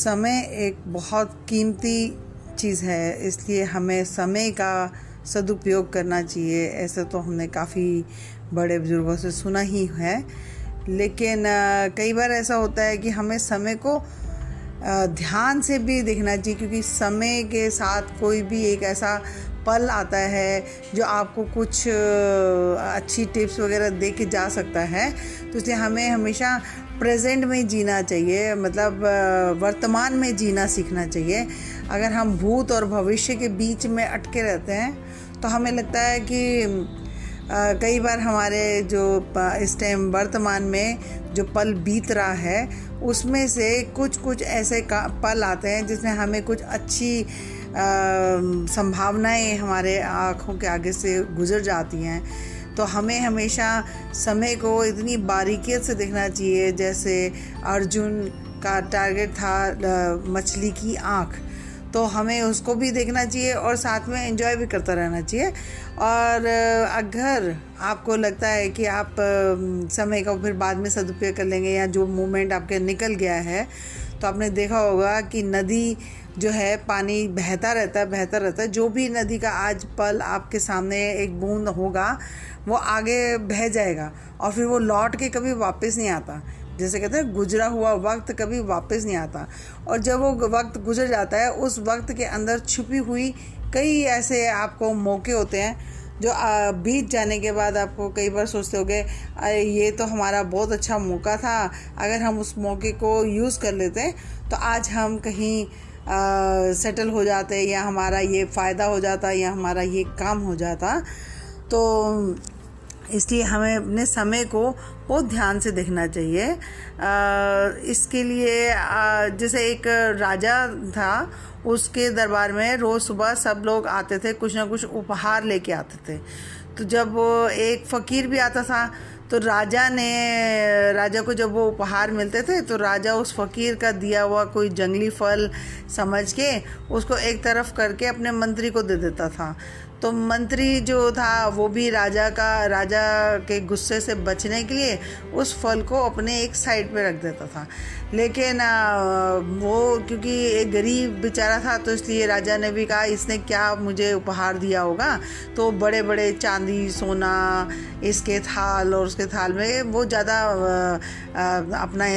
समय एक बहुत कीमती चीज़ है, इसलिए हमें समय का सदुपयोग करना चाहिए। ऐसे तो हमने काफ़ी बड़े बुज़ुर्गों से सुना ही है। लेकिन कई बार ऐसा होता है कि हमें समय को ध्यान से भी देखना चाहिए, क्योंकि समय के साथ कोई भी एक ऐसा पल आता है जो आपको कुछ अच्छी टिप्स वगैरह दे के जा सकता है। तो इसलिए हमें हमेशा प्रेजेंट में जीना चाहिए मतलब वर्तमान में जीना सीखना चाहिए। अगर हम भूत और भविष्य के बीच में अटके रहते हैं तो हमें लगता है कि कई बार हमारे जो इस टाइम वर्तमान में जो पल बीत रहा है, उसमें से कुछ कुछ ऐसे पल आते हैं जिसमें हमें कुछ अच्छी संभावनाएँ हमारे आँखों के आगे से गुजर जाती हैं। तो हमें हमेशा समय को इतनी बारीकियत से देखना चाहिए। जैसे अर्जुन का टारगेट था मछली की आँख। तो हमें उसको भी देखना चाहिए और साथ में एंजॉय भी करता रहना चाहिए। और अगर आपको लगता है कि आप समय का फिर बाद में सदुपयोग कर लेंगे या जो मोमेंट आपके निकल गया है तो आपने देखा होगा कि नदी जो है, पानी बहता रहता है, बहता रहता है। जो भी नदी का आज पल आपके सामने एक बूंद होगा, वो आगे बह जाएगा और फिर वो लौट के कभी वापस नहीं आता। जैसे कहते हैं, गुजरा हुआ वक्त कभी वापस नहीं आता। और जब वो वक्त गुजर जाता है, उस वक्त के अंदर छुपी हुई कई ऐसे आपको मौके होते हैं। जो बीत जाने के बाद आपको कई बार सोचते हो गए ये तो हमारा बहुत अच्छा मौका था, अगर हम उस मौके को यूज़ कर लेते तो आज हम कहीं सेटल हो जाते, या हमारा ये फ़ायदा हो जाता, या हमारा ये काम हो जाता। तो इसलिए हमें अपने समय को बहुत ध्यान से देखना चाहिए। इसके लिए जैसे एक राजा था, उसके दरबार में रोज़ सुबह सब लोग आते थे, कुछ ना कुछ उपहार लेके आते थे। तो जब एक फ़कीर भी आता था तो राजा ने, राजा को जब वो उपहार मिलते थे तो राजा उस फ़कीर का दिया हुआ कोई जंगली फल समझ के उसको एक तरफ़ करके अपने मंत्री को दे देता था। तो मंत्री जो था, वो भी राजा का, राजा के गुस्से से बचने के लिए उस फल को अपने एक साइड पे रख देता था। लेकिन वो क्योंकि एक गरीब बेचारा था तो इसलिए राजा ने भी कहा, इसने क्या मुझे उपहार दिया होगा? तो बड़े बड़े चांदी, सोना, इसके थाल और उसके थाल में वो ज़्यादा अपना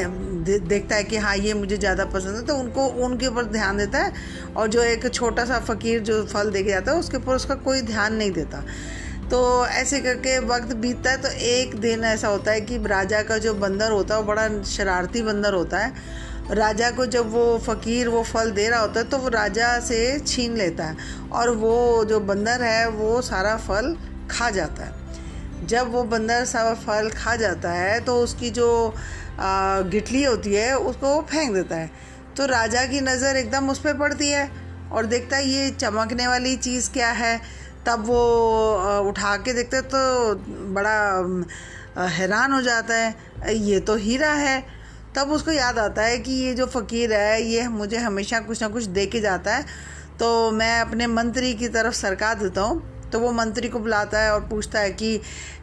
देखता है कि हाँ ये मुझे ज़्यादा पसंद है तो उनको, उनके ऊपर ध्यान देता है और जो एक छोटा सा फ़कीर जो फल दे के जाता है, उसके ऊपर उसका कोई ध्यान नहीं देता। तो ऐसे करके वक्त बीतता है तो एक दिन ऐसा होता है कि राजा का जो बंदर होता है, वो बड़ा शरारती बंदर होता है। राजा को जब वो फ़कीर, वो फल दे रहा होता है तो वो राजा से छीन लेता है और वो जो बंदर है, वो सारा फल खा जाता है। जब वो बंदर सारा फल खा जाता है तो उसकी जो गिटली होती है, उसको वो फेंक देता है। तो राजा की नज़र एकदम उस पर पड़ती है और देखता है ये चमकने वाली चीज़ क्या है। तब वो उठा के देखते तो बड़ा हैरान हो जाता है ये तो हीरा है। तब उसको याद आता है कि ये जो फ़कीर है, ये मुझे हमेशा कुछ ना कुछ दे के जाता है। तो मैं अपने मंत्री की तरफ़ सरका देता हूँ। तो वो मंत्री को बुलाता है और पूछता है कि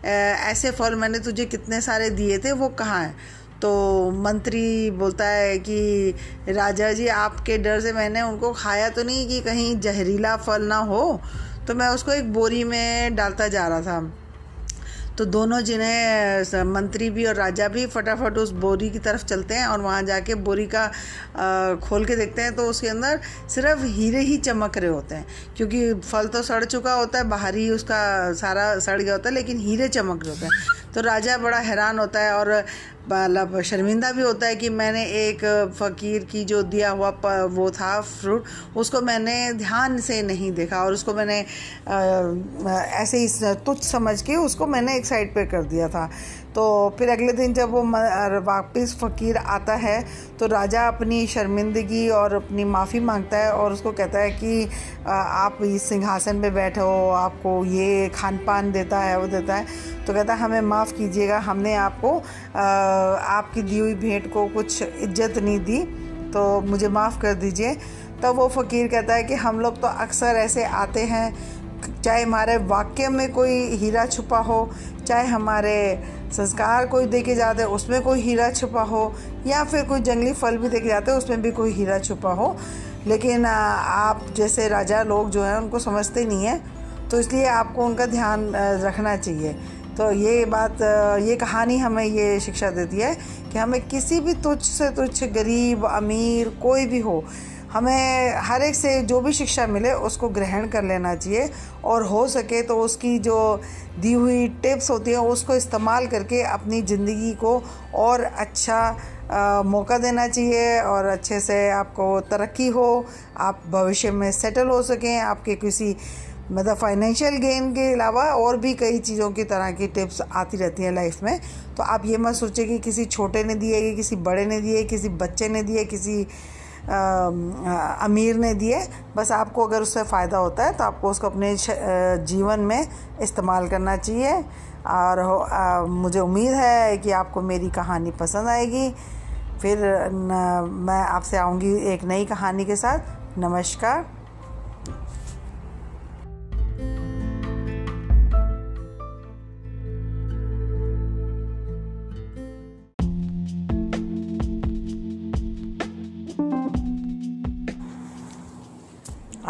ऐसे फल मैंने तुझे कितने सारे दिए थे, वो कहाँ हैं? तो मंत्री बोलता है कि, राजा जी, आपके डर से मैंने उनको खाया तो नहीं कि कहीं जहरीला फल ना हो? तो मैं उसको एक बोरी में डालता जा रहा था। तो दोनों जिन्हें मंत्री भी और राजा भी फटाफट उस बोरी की तरफ़ चलते हैं और वहाँ जाके बोरी का खोल के देखते हैं तो उसके अंदर सिर्फ़ हीरे ही चमक रहे होते हैं। क्योंकि फल तो सड़ चुका होता है, बाहर ही उसका सारा सड़ गया होता है, लेकिन हीरे चमक रहे होते हैं। तो राजा बड़ा हैरान होता है और मतलब शर्मिंदा भी होता है कि मैंने एक फ़कीर की जो दिया हुआ वो था फ्रूट उसको मैंने ध्यान से नहीं देखा और उसको मैंने आ, ऐसे ही तुच्छ समझ के उसको मैंने एक साइड पे कर दिया था। तो फिर अगले दिन जब वो वापस फ़कीर आता है तो राजा अपनी शर्मिंदगी और अपनी माफ़ी माँगता है और उसको कहता है कि आप इस सिंहासन पे बैठे, आपको ये खान पान देता है, वो देता है। तो कहता है, हमें माफ़ कीजिएगा, हमने आपको आपकी दी हुई भेंट को कुछ इज़्ज़त नहीं दी तो मुझे माफ़ कर दीजिए। तब वो फ़कीर कहता है कि, हम लोग तो अक्सर ऐसे आते हैं चाहे हमारे वाक्य में कोई हीरा छुपा हो, चाहे हमारे संस्कार कोई दे के जाते हैं उसमें कोई हीरा छुपा हो, या फिर कोई जंगली फल भी दे के जाते हैं उसमें भी कोई हीरा छुपा हो। लेकिन आप जैसे राजा लोग जो हैं, उनको समझते नहीं हैं तो इसलिए आपको उनका ध्यान रखना चाहिए। तो ये बात ये कहानी हमें ये शिक्षा देती है कि हमें किसी भी तुच्छ से तुच्छ, गरीब, अमीर कोई भी हो हमें हर एक से जो भी शिक्षा मिले उसको ग्रहण कर लेना चाहिए। और हो सके तो उसकी जो दी हुई टिप्स होती हैं उसको इस्तेमाल करके अपनी ज़िंदगी को और अच्छा आ, मौका देना चाहिए और अच्छे से आपको तरक्की हो आप भविष्य में सेटल हो सकें आपके किसी मतलब फाइनेंशियल गेन के अलावा और भी कई चीज़ों की तरह की टिप्स आती रहती हैं लाइफ में। तो आप ये मत सोचें कि किसी छोटे ने दिए किसी बड़े ने दिए किसी बच्चे ने दिए किसी अमीर ने दिए। बस आपको अगर उससे फ़ायदा होता है तो आपको उसको अपने जीवन में इस्तेमाल करना चाहिए। और आ, मुझे उम्मीद है कि आपको मेरी कहानी पसंद आएगी। फिर न, मैं आपसे आऊँगी एक नई कहानी के साथ। नमस्कार।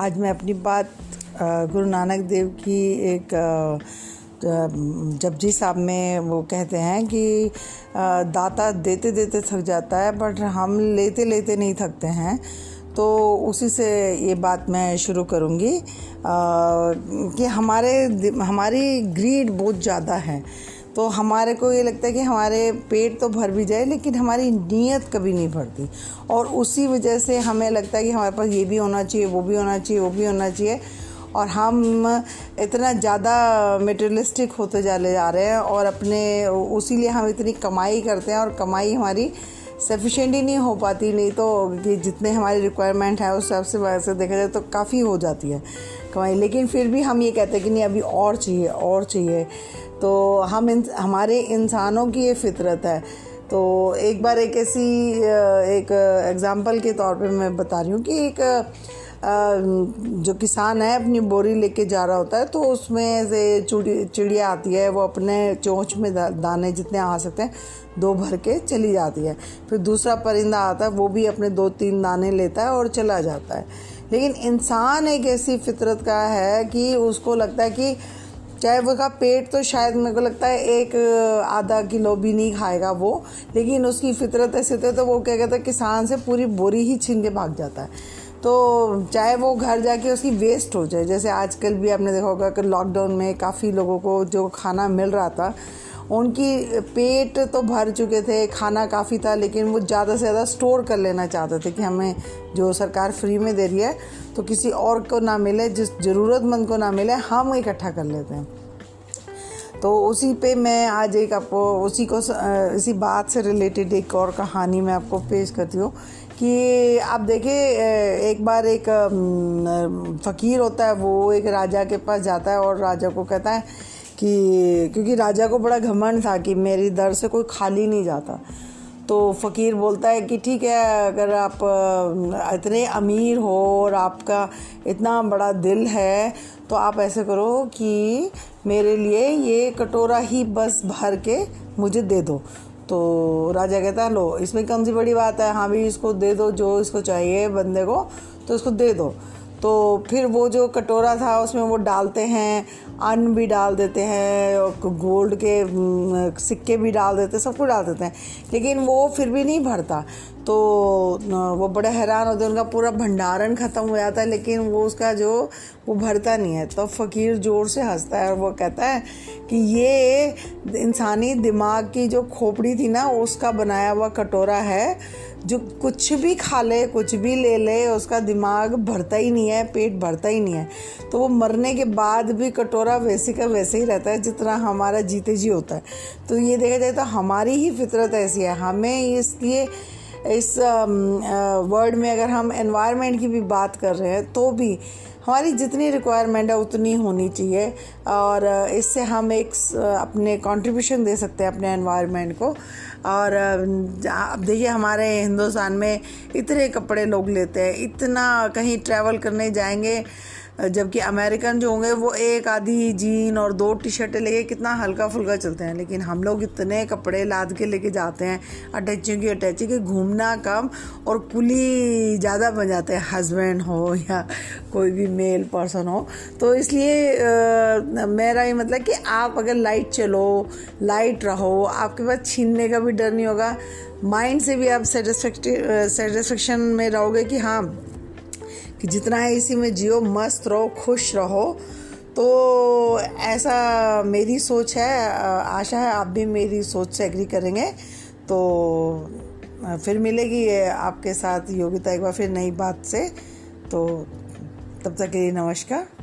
आज मैं अपनी बात गुरु नानक देव की एक जपजी साहब में वो कहते हैं कि दाता देते देते थक जाता है, बट हम लेते लेते नहीं थकते हैं। तो उसी से ये बात मैं शुरू करूँगी कि हमारे हमारी ग्रीड बहुत ज़्यादा है। तो हमारे को ये लगता है कि हमारे पेट तो भर भी जाए, लेकिन हमारी नीयत कभी नहीं भरती। और उसी वजह से हमें लगता है कि हमारे पास ये भी होना चाहिए, वो भी होना चाहिए, वो भी होना चाहिए। और हम इतना ज़्यादा मेटेरियलिस्टिक होते चले जा रहे हैं और अपने, उसी लिए हम इतनी कमाई करते हैं और कमाई हमारी सफिशेंट ही नहीं हो पाती। नहीं तो कि जितने हमारी रिक्वायरमेंट है, उस हिसाब से वैसे देखा जाए तो काफ़ी हो जाती है कमाई। लेकिन फिर भी हम ये कहते हैं कि नहीं, अभी और चाहिए और चाहिए। तो हम इन, हमारे इंसानों की ये फितरत है। तो एक बार एक ऐसी एक एग्ज़ाम्पल के तौर पे मैं बता रही हूँ कि एक जो किसान है, अपनी बोरी लेके जा रहा होता है तो उसमें से चिड़ी, चिड़िया आती है, वो अपने चोंच में दाने जितने आ सकते हैं, दो भर के चली जाती है। फिर दूसरा परिंदा आता है, वो भी अपने दो तीन दाने लेता है और चला जाता है। लेकिन इंसान एक ऐसी फितरत का है कि उसको लगता है कि चाहे वो का पेट तो शायद मेरे को लगता है एक आधा किलो भी नहीं खाएगा वो, लेकिन उसकी फितरत ऐसे थे तो वो क्या कहता है, किसान से पूरी बोरी ही छीन के भाग जाता है। तो चाहे वो घर जाके उसकी वेस्ट हो जाए, जैसे आजकल भी आपने देखा होगा कि लॉकडाउन में काफ़ी लोगों को जो खाना मिल रहा था उनकी पेट तो भर चुके थे, खाना काफ़ी था, लेकिन वो ज़्यादा से ज़्यादा स्टोर कर लेना चाहते थे कि हमें जो सरकार फ्री में दे रही है तो किसी और को ना मिले, जिस ज़रूरतमंद को ना मिले, हम इकट्ठा कर लेते हैं। तो उसी पे मैं आज एक आपको, उसी को इसी बात से रिलेटेड एक और कहानी मैं आपको पेश करती हूँ कि आप देखिए एक बार एक फ़कीर होता है, वो एक राजा के पास जाता है और राजा को कहता है कि क्योंकि राजा को बड़ा घमंड था कि मेरी दर से कोई खाली नहीं जाता। तो फ़कीर बोलता है कि ठीक है, अगर आप इतने अमीर हो और आपका इतना बड़ा दिल है तो आप ऐसे करो कि मेरे लिए ये कटोरा ही बस भर के मुझे दे दो। तो राजा कहता है, लो, इसमें कौन सी बड़ी बात है? हाँ भी इसको दे दो, जो इसको चाहिए बंदे को तो इसको दे दो। तो फिर वो जो कटोरा था उसमें वो डालते हैं, अन्न भी डाल देते हैं गोल्ड के सिक्के भी डाल देते हैं, सब कुछ डाल देते हैं। लेकिन वो फिर भी नहीं भरता। तो वो बड़े हैरान होते हैं, उनका पूरा भंडारण ख़त्म हो जाता है, लेकिन वो उसका जो, वो भरता नहीं है। तो फ़कीर ज़ोर से हंसता है और वो कहता है कि ये इंसानी दिमाग की जो खोपड़ी थी ना, उसका बनाया हुआ कटोरा है जो कुछ भी खा ले, कुछ भी ले ले, उसका दिमाग भरता ही नहीं है, पेट भरता ही नहीं है। तो वो मरने के बाद भी कटोरा वैसे का वैसे ही रहता है, जितना हमारा जीते जी होता है। तो ये देखा जाए तो हमारी ही फितरत ऐसी है। हमें इसलिए इस वर्ल्ड में अगर हम एनवायरनमेंट की भी बात कर रहे हैं तो भी हमारी जितनी रिक्वायरमेंट है, उतनी होनी चाहिए। और इससे हम एक अपने कंट्रीब्यूशन दे सकते हैं अपने एनवायरनमेंट को। और अब देखिए हमारे हिंदुस्तान में इतने कपड़े लोग लेते हैं, इतना कहीं ट्रैवल करने जाएँगे जबकि अमेरिकन जो होंगे वो एक आधी जीन और दो टी शर्टें लेके कितना हल्का फुल्का चलते हैं। लेकिन हम लोग इतने कपड़े लाद के लेके जाते हैं अटैचियों की अटैची के घूमना कम और कुली ज़्यादा बन जाते हैं हस्बैंड हो या कोई भी मेल पर्सन हो। तो इसलिए आ, मेरा ये मतलब कि आप अगर लाइट चलो लाइट रहो आपके पास छीनने का भी डर नहीं होगा। माइंड से भी आप सेटिस्फेक्शन में रहोगे कि हाँ कि जितना है इसी में जियो, मस्त रहो, खुश रहो। तो ऐसा मेरी सोच है, आशा है, आप भी मेरी सोच से एग्री करेंगे। तो फिर मिलेगी आपके साथ योगिता एक बार फिर नई बात से। तो तब तक के लिए नमस्कार।